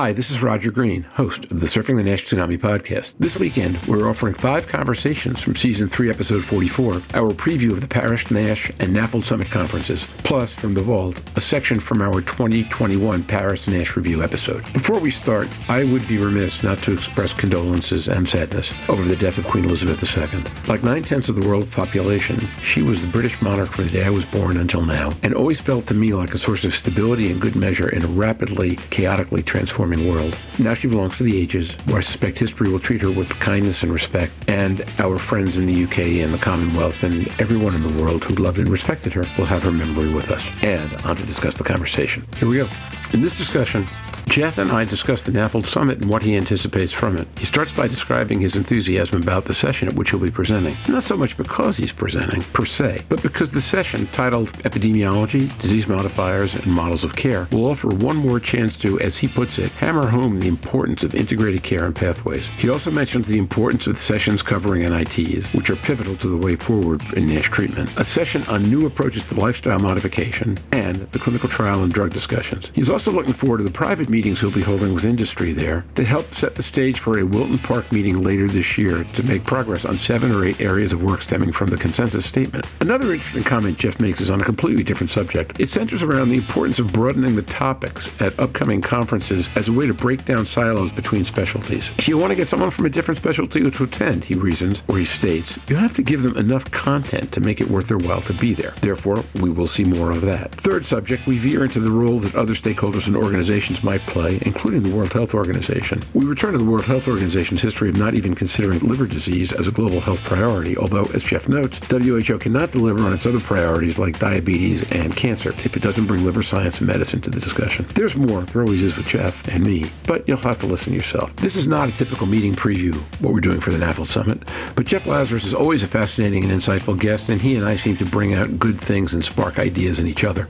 Hi, this is Roger Green, host of the Surfing the Nash Tsunami podcast. This weekend, we're offering five conversations from season 3, episode 44, our preview of the Paris, Nash, and NAFLD Summit conferences, plus from the vault, a section from our 2021 Paris Nash review episode. Before we start, I would be remiss not to express condolences and sadness over the death of Queen Elizabeth II. Like nine tenths of the world's population, she was the British monarch from the day I was born until now, and always felt to me like a source of stability and good measure in a rapidly, chaotically transforming world. Now she belongs to the ages, where I suspect history will treat her with kindness and respect, and our friends in the UK and the Commonwealth and everyone in the world who loved and respected her will have her memory with us. And on to discuss the conversation. Here we go. In this discussion, Jeff and I discuss the NAFLD Summit and what he anticipates from it. He starts by describing his enthusiasm about the session at which he'll be presenting. Not so much because he's presenting, per se, but because the session, titled Epidemiology, Disease Modifiers, and Models of Care, will offer one more chance to, as he puts it, hammer home the importance of integrated care and pathways. He also mentions the importance of the sessions covering NITs, which are pivotal to the way forward in NASH treatment, a session on new approaches to lifestyle modification, and the clinical trial and drug discussions. He's also looking forward to the private meeting meetings he'll be holding with industry there that help set the stage for a Wilton Park meeting later this year to make progress on seven or eight areas of work stemming from the consensus statement. Another interesting comment Jeff makes is on a completely different subject. It centers around the importance of broadening the topics at upcoming conferences as a way to break down silos between specialties. If you want to get someone from a different specialty to attend, he reasons, or he states, you have to give them enough content to make it worth their while to be there. Therefore, we will see more of that. Third subject, we veer into the role that other stakeholders and organizations might play, including the World Health Organization. We return to the World Health Organization's history of not even considering liver disease as a global health priority, although, as Jeff notes, WHO cannot deliver on its other priorities like diabetes and cancer if it doesn't bring liver science and medicine to the discussion. There's more, there always is with Jeff and me, but you'll have to listen yourself. This is not a typical meeting preview, what we're doing for the NAFLD Summit, but Jeff Lazarus is always a fascinating and insightful guest, and he and I seem to bring out good things and spark ideas in each other.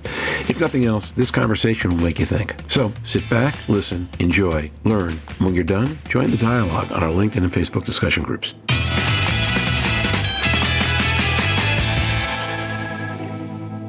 If nothing else, this conversation will make you think. So sit back back, listen, enjoy, learn. When you're done, join the dialogue on our LinkedIn and Facebook discussion groups.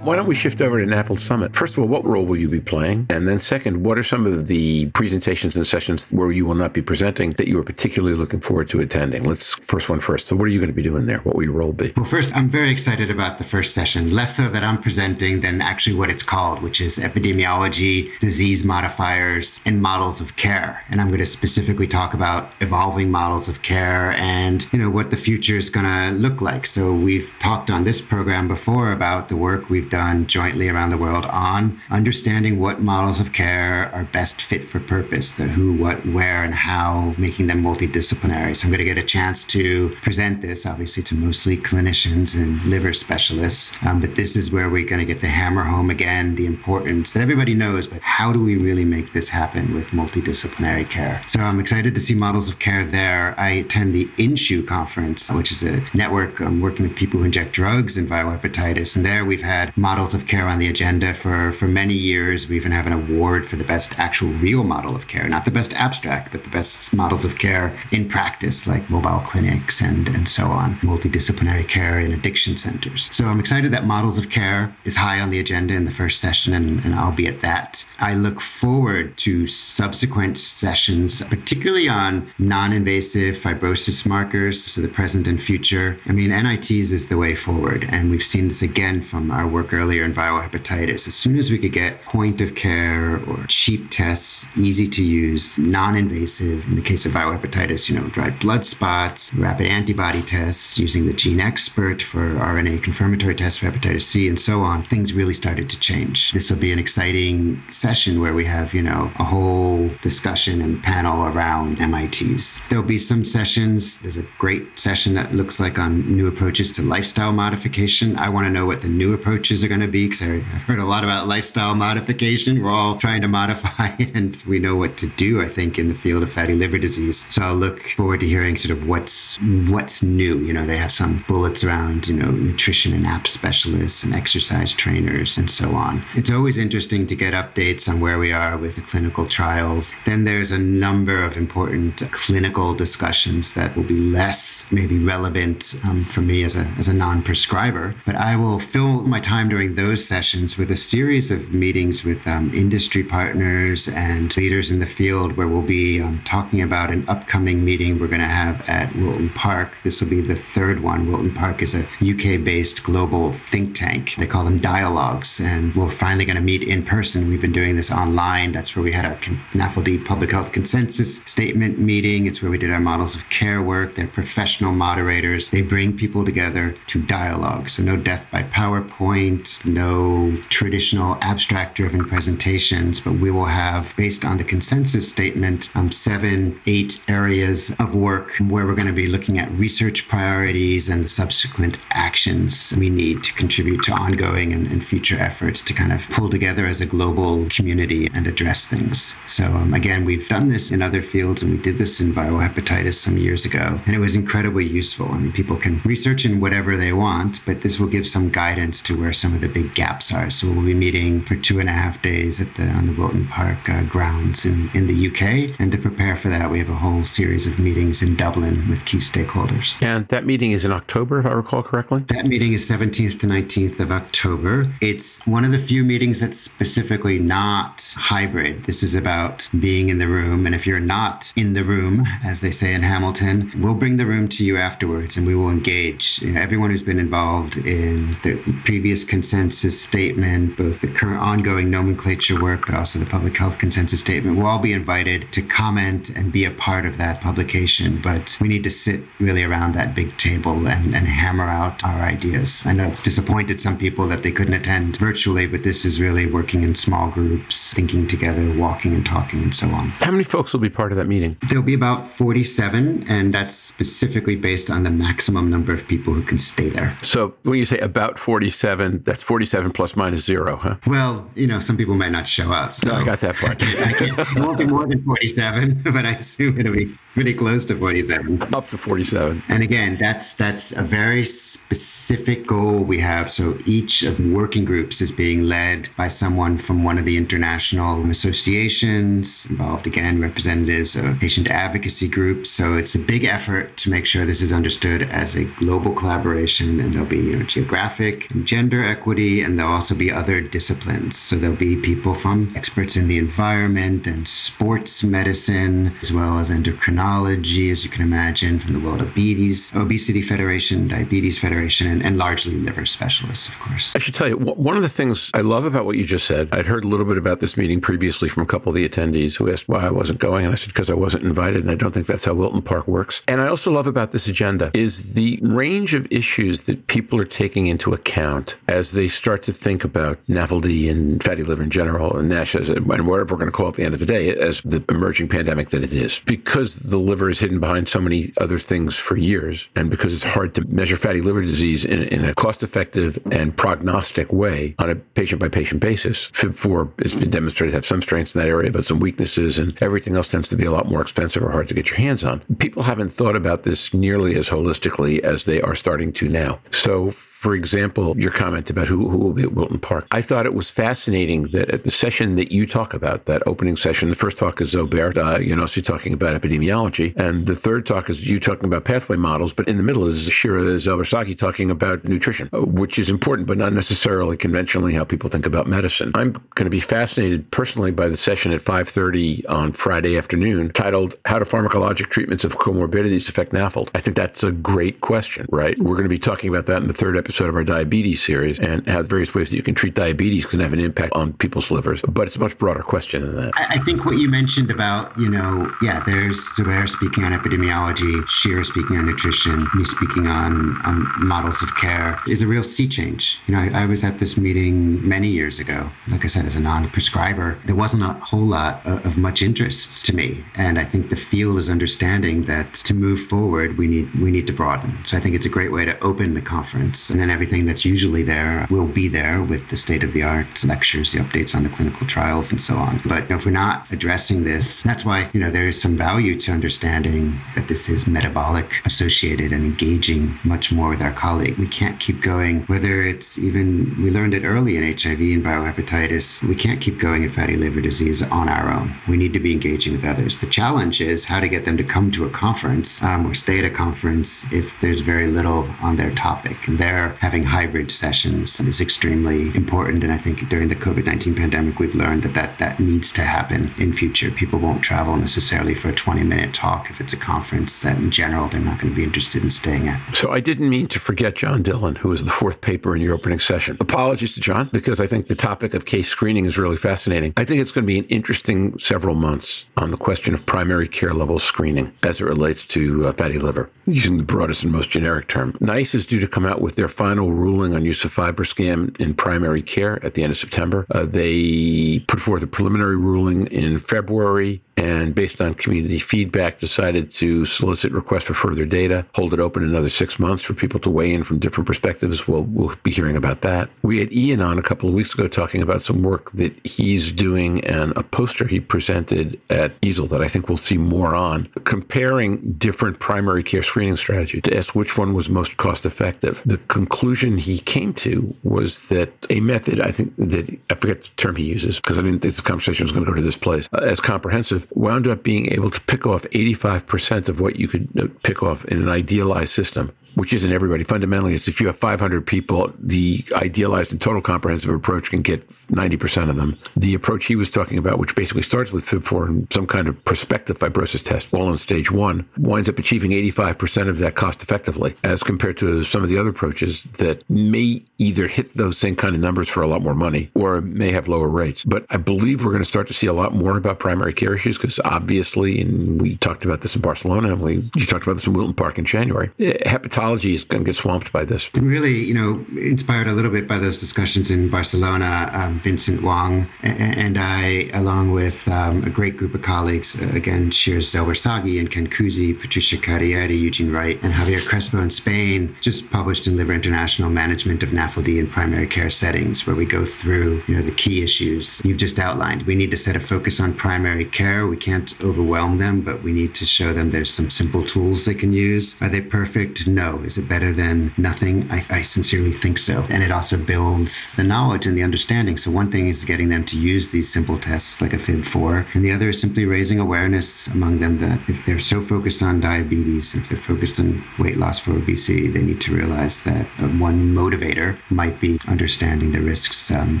Why don't we shift over to NAFLD Summit? First of all, what role will you be playing? And then second, what are some of the presentations and sessions where you will not be presenting that you are particularly looking forward to attending? Let's first one first. So what are you going to be doing there? What will your role be? Well, first, I'm very excited about the first session, less so that I'm presenting than actually what it's called, which is epidemiology, disease modifiers, and models of care. And I'm going to specifically talk about evolving models of care and, you know, what the future is going to look like. So we've talked on this program before about the work we've done jointly around the world on understanding what models of care are best fit for purpose, the who, what, where, and how, making them multidisciplinary. So I'm going to get a chance to present this, obviously, to mostly clinicians and liver specialists. Um, but this is where we're going to get the hammer home again the importance that everybody knows, but how do we really make this happen with multidisciplinary care? So I'm excited to see models of care there. I attend the INHSU conference, which is a network um, working with people who inject drugs and viral hepatitis. And there we've had models of care on the agenda for, for many years. We even have an award for the best actual real model of care, not the best abstract, but the best models of care in practice, like mobile clinics and, and so on, multidisciplinary care in addiction centers. So I'm excited that models of care is high on the agenda in the first session, and, and I'll be at that. I look forward to subsequent sessions, particularly on non invasive fibrosis markers, so the present and future. I mean, NITs is the way forward, and we've seen this again from our work earlier in viral hepatitis. As soon as we could get point of care or cheap tests, easy to use, non invasive, in the case of viral hepatitis, you know, dried blood spots, rapid antibody tests, using the GeneXpert for RNA confirmatory tests for hepatitis C, and so on, things really started to change. This will be an exciting session where we have, you know, a whole discussion and panel around NITs. There'll be some sessions. There's a great session that looks like on new approaches to lifestyle modification. I want to know what the new approaches are going to be because I've heard a lot about lifestyle modification. We're all trying to modify and we know what to do, I think, in the field of fatty liver disease. So I'll look forward to hearing sort of what's what's new. You know, they have some bullets around, you know, nutrition and app specialists and exercise trainers and so on. It's always interesting to get updates on where we are with the clinical trials. Then there's a number of important clinical discussions that will be less maybe relevant um, for me as a, as a non-prescriber, but I will fill my time during those sessions with a series of meetings with um, industry partners and leaders in the field where we'll be um, talking about an upcoming meeting we're going to have at Wilton Park. This will be the third one. Wilton Park is a UK based global think tank. They call them dialogues, and we're finally going to meet in person. We've been doing this online. That's where we had our NAFLD public health consensus statement meeting. It's where we did our models of care work. They're professional moderators. They bring people together to dialogue. So, no death by PowerPoint, no traditional abstract driven presentations, but we will have, based on the consensus statement, um, seven, eight areas of work where we're going to be looking at research priorities and the subsequent actions we need to contribute to ongoing and, and future efforts to kind of pull together as a global community and address things. So, um, again, we've done this in other fields and we did this in viral hepatitis some years ago, and it was incredibly useful. I mean, people can research in whatever they want, but this will give some guidance to where some of the big gaps are. So, we'll be meeting for two and a half days at the on the Wilton Park uh, grounds in, in the UK, and to prepare for that, we have a whole series of meetings in Dublin with key stakeholders. And that meeting is in October, if I recall correctly? That meeting is 17th to 19th of October. It's one of the few meetings that's specifically not hybrid. This is about being in the room. And if you're not in the room, as they say in Hamilton, we'll bring the room to you afterwards and we will engage. You know, everyone who's been involved in the previous consensus statement, both the current ongoing nomenclature work, but also the public health consensus statement, will all be invited to comment and be a part of that publication. But we need to sit really around that big table and, and hammer out our ideas. I know it's disappointed some people that they couldn't attend virtually, but this is really working in small groups, thinking together, walking and talking, and so on. How many folks will be part of that meeting? There'll be about 47, and that's specifically based on the maximum number of people who can stay there. So when you say about 47, that's 47 plus minus zero, huh? Well, you know, some people might not show up. So no, I got that part. I can't, it won't be more than 47, but I assume it'll be pretty close to 47. Up to 47. And again, that's that's a very specific goal we have. So each of the working groups is being led by someone from one of the international associations involved again representatives of patient advocacy groups. So it's a big effort to make sure this is understood as a global collaboration and there'll be you know geographic and gender equity and there'll also be other disciplines. So there'll be people from experts in the environment and sports medicine as well as endocrinology as you can imagine, from the World Obesities, Obesity Federation, Diabetes Federation, and, and largely liver specialists, of course. I should tell you, one of the things I love about what you just said, I'd heard a little bit about this meeting previously from a couple of the attendees who asked why I wasn't going. And I said, because I wasn't invited. And I don't think that's how Wilton Park works. And I also love about this agenda is the range of issues that people are taking into account as they start to think about NAFLD and fatty liver in general and NASH as, and whatever we're going to call it at the end of the day as the emerging pandemic that it is. Because the liver is hidden behind so many other things for years, and because it's hard to measure fatty liver disease in, in a cost effective and prognostic way on a patient by patient basis, FIB4 has been demonstrated to have some strengths in that area, but some weaknesses, and everything else tends to be a lot more expensive or hard to get your hands on. People haven't thought about this nearly as holistically as they are starting to now. So, for example, your comment about who, who will be at Wilton Park. I thought it was fascinating that at the session that you talk about, that opening session, the first talk is Zobair, uh, you know, so talking about epidemiology. And the third talk is you talking about pathway models. But in the middle is Shira Zelber-Sagi talking about nutrition, uh, which is important, but not necessarily conventionally how people think about medicine. I'm going to be fascinated personally by the session at 5.30 on Friday afternoon titled How do Pharmacologic Treatments of Comorbidities Affect NAFLD? I think that's a great question, right? We're going to be talking about that in the third episode episode of our diabetes series and have various ways that you can treat diabetes can have an impact on people's livers. But it's a much broader question than that. I, I think what you mentioned about, you know, yeah, there's Zobair speaking on epidemiology, Shira speaking on nutrition, me speaking on, on models of care is a real sea change. You know, I, I was at this meeting many years ago. Like I said, as a non-prescriber, there wasn't a whole lot of, of much interest to me. And I think the field is understanding that to move forward, we need we need to broaden. So I think it's a great way to open the conference and then everything that's usually there will be there with the state of the art lectures, the updates on the clinical trials, and so on. But if we're not addressing this, that's why you know there is some value to understanding that this is metabolic associated and engaging much more with our colleague. We can't keep going, whether it's even we learned it early in HIV and viral hepatitis. We can't keep going in fatty liver disease on our own. We need to be engaging with others. The challenge is how to get them to come to a conference um, or stay at a conference if there's very little on their topic. And there having hybrid sessions is extremely important. And I think during the COVID 19 pandemic, we've learned that, that that needs to happen in future. People won't travel necessarily for a 20 minute talk if it's a conference that in general they're not going to be interested in staying at. So I didn't mean to forget John Dillon, who was the fourth paper in your opening session. Apologies to John, because I think the topic of case screening is really fascinating. I think it's going to be an interesting several months on the question of primary care level screening as it relates to uh, fatty liver, using the broadest and most generic term. NICE is due to come out with their final ruling on use of FibroScan in primary care at the end of September. Uh, they put forth a preliminary ruling in February and based on community feedback, decided to solicit requests for further data, hold it open another six months for people to weigh in from different perspectives. We'll, we'll be hearing about that. We had Ian on a couple of weeks ago talking about some work that he's doing and a poster he presented at EASL that I think we'll see more on, comparing different primary care screening strategies to ask which one was most cost effective. The conclusion he came to was that a method, I think that I forget the term he uses because I mean this conversation was going to go to this place, uh, as comprehensive wound up being able to pick off 85% of what you could uh, pick off in an idealized system which isn't everybody. Fundamentally, it's if you have 500 people, the idealized and total comprehensive approach can get 90% of them. The approach he was talking about, which basically starts with FIB4 and some kind of prospective fibrosis test, all in stage one, winds up achieving 85% of that cost effectively, as compared to some of the other approaches that may either hit those same kind of numbers for a lot more money or may have lower rates. But I believe we're going to start to see a lot more about primary care issues because obviously, and we talked about this in Barcelona, and we you talked about this in Wilton Park in January, eh, hepatitis hepatology is going to get swamped by this. Really, you know, inspired a little bit by those discussions in Barcelona. Um, Vincent Wong and I, along with um, a great group of colleagues, uh, again, Shira Zelber-Sagi and Ken Cusi, Patrizia Carrieri, Eugene Wright, and Javier Crespo in Spain, just published in Liver International Management of NAFLD in Primary Care Settings, where we go through, you know, the key issues you've just outlined. We need to set a focus on primary care. We can't overwhelm them, but we need to show them there's some simple tools they can use. Are they perfect? No is it better than nothing? I, I sincerely think so. And it also builds the knowledge and the understanding. So one thing is getting them to use these simple tests like a FIB4, and the other is simply raising awareness among them that if they're so focused on diabetes, if they're focused on weight loss for obesity, they need to realize that uh, one motivator might be understanding the risks um,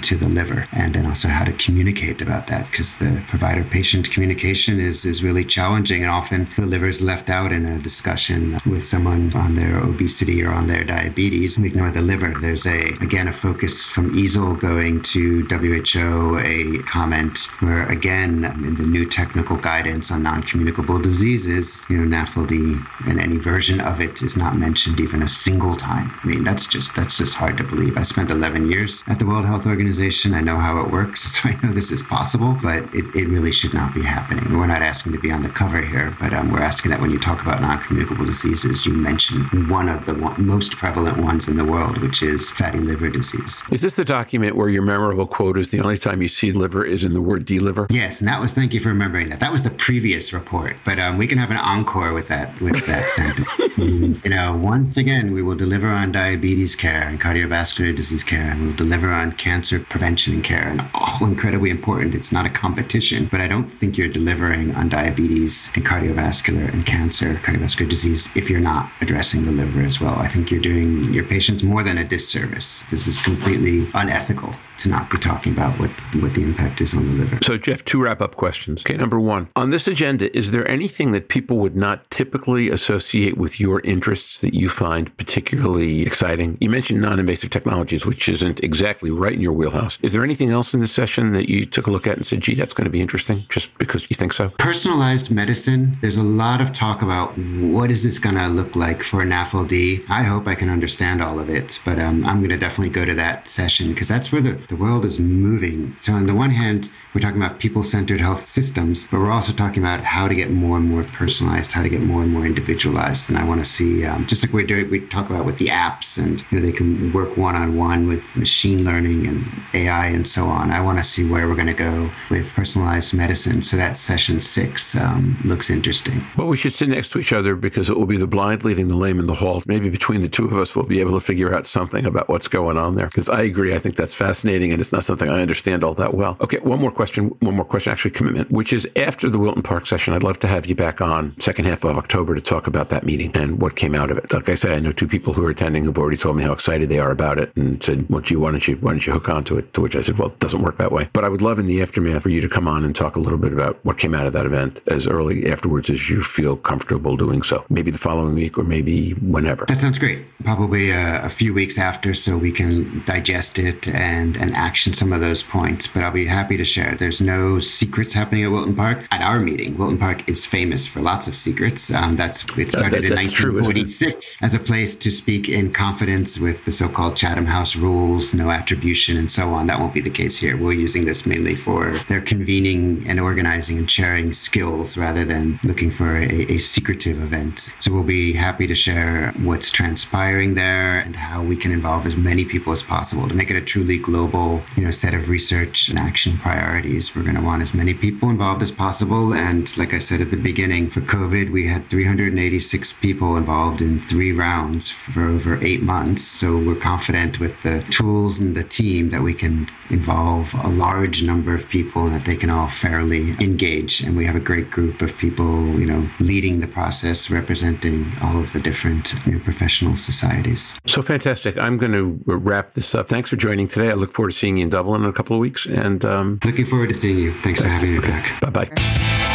to the liver and then also how to communicate about that because the provider patient communication is, is really challenging and often the liver is left out in a discussion with someone on their obesity or on their diabetes. We ignore the liver. There's a again a focus from EASL going to WHO, a comment where again in the new technical guidance on non-communicable diseases, you know, NAFLD and any version of it is not mentioned even a single time. I mean, that's just that's just hard to believe. I spent 11 years at the World Health Organization. I know how it works, so I know this is possible, but it, it really should not be happening. We're not asking to be on the cover here, but um, we're asking that when you talk about non-communicable diseases, you mention one of the most prevalent ones in the world, which is fatty liver disease. Is this the document where your memorable quote is the only time you see liver is in the word deliver? Yes, and that was thank you for remembering that. That was the previous report, but um, we can have an encore with that with that sentence. Mm-hmm. you know, once again, we will deliver on diabetes care and cardiovascular disease care, and we'll deliver on cancer prevention and care, and all incredibly important. It's not a competition, but I don't think you're delivering on diabetes and cardiovascular and cancer, cardiovascular disease, if you're not addressing the liver as well. I think you're doing your patients more than a disservice. This is completely unethical to not be talking about what, what the impact is on the liver. So, Jeff, two wrap up questions. Okay, number one, on this agenda, is there anything that people would not typically associate with your interests that you find particularly exciting? You mentioned non invasive technologies, which isn't exactly right in your wheelhouse. Is there anything else in this session that you took a look at and said, gee, that's going to be interesting just because you think so? Personalized medicine, there's a lot of talk about what is this going to look like for NAFLD. I hope I can understand all of it, but um, I'm going to definitely go to that session because that's where the the world is moving. So, on the one hand, we're talking about people centered health systems, but we're also talking about how to get more and more personalized, how to get more and more individualized. And I want to see, um, just like we we talk about with the apps, and you know, they can work one on one with machine learning and AI and so on. I want to see where we're going to go with personalized medicine. So, that session six um, looks interesting. Well, we should sit next to each other because it will be the blind leading the lame in the hall. Maybe between the two of us, we'll be able to figure out something about what's going on there. Because I agree, I think that's fascinating and it's not something I understand all that well. Okay, one more question, one more question, actually, commitment, which is after the Wilton Park session, I'd love to have you back on second half of October to talk about that meeting and what came out of it. Like I said, I know two people who are attending who've already told me how excited they are about it and said, "What you why don't you why don't you hook onto it?" To which I said, "Well, it doesn't work that way." But I would love in the aftermath for you to come on and talk a little bit about what came out of that event as early afterwards as you feel comfortable doing so. Maybe the following week or maybe whenever. That sounds great. Probably a, a few weeks after, so we can digest it and and action some of those points. But I'll be happy to share. There's no secrets happening at Wilton Park. At our meeting, Wilton Park is famous for lots of secrets. Um, that's it started that, that, in 1946 true, as a place to speak in confidence with the so-called Chatham House rules, no attribution, and so on. That won't be the case here. We're using this mainly for their convening and organizing and sharing skills rather than looking for a, a secretive event. So we'll be happy to share what's transpiring there and how we can involve as many people as possible to make it a truly global, you know, set of research and action priorities. We're going to want as many people involved as possible. And like I said at the beginning, for COVID, we had 386 people involved in three rounds for over eight months. So we're confident with the tools and the team that we can involve a large number of people and that they can all fairly engage. And we have a great group of people, you know, leading the process, representing all of the different you know, professional societies. So fantastic. I'm going to wrap this up. Thanks for joining today. I look forward to seeing you in Dublin in a couple of weeks. And um, looking forward to seeing you. Thanks, thanks. for having me back. Bye bye.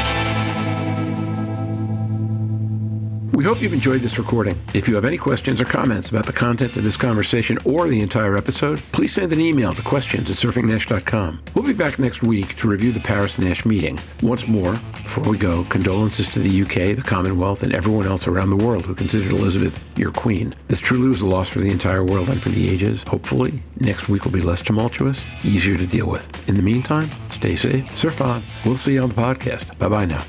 We hope you've enjoyed this recording. If you have any questions or comments about the content of this conversation or the entire episode, please send an email to questions at surfingnash.com. We'll be back next week to review the Paris Nash meeting. Once more, before we go, condolences to the UK, the Commonwealth, and everyone else around the world who considered Elizabeth your queen. This truly was a loss for the entire world and for the ages. Hopefully, next week will be less tumultuous, easier to deal with. In the meantime, stay safe, surf on. We'll see you on the podcast. Bye bye now.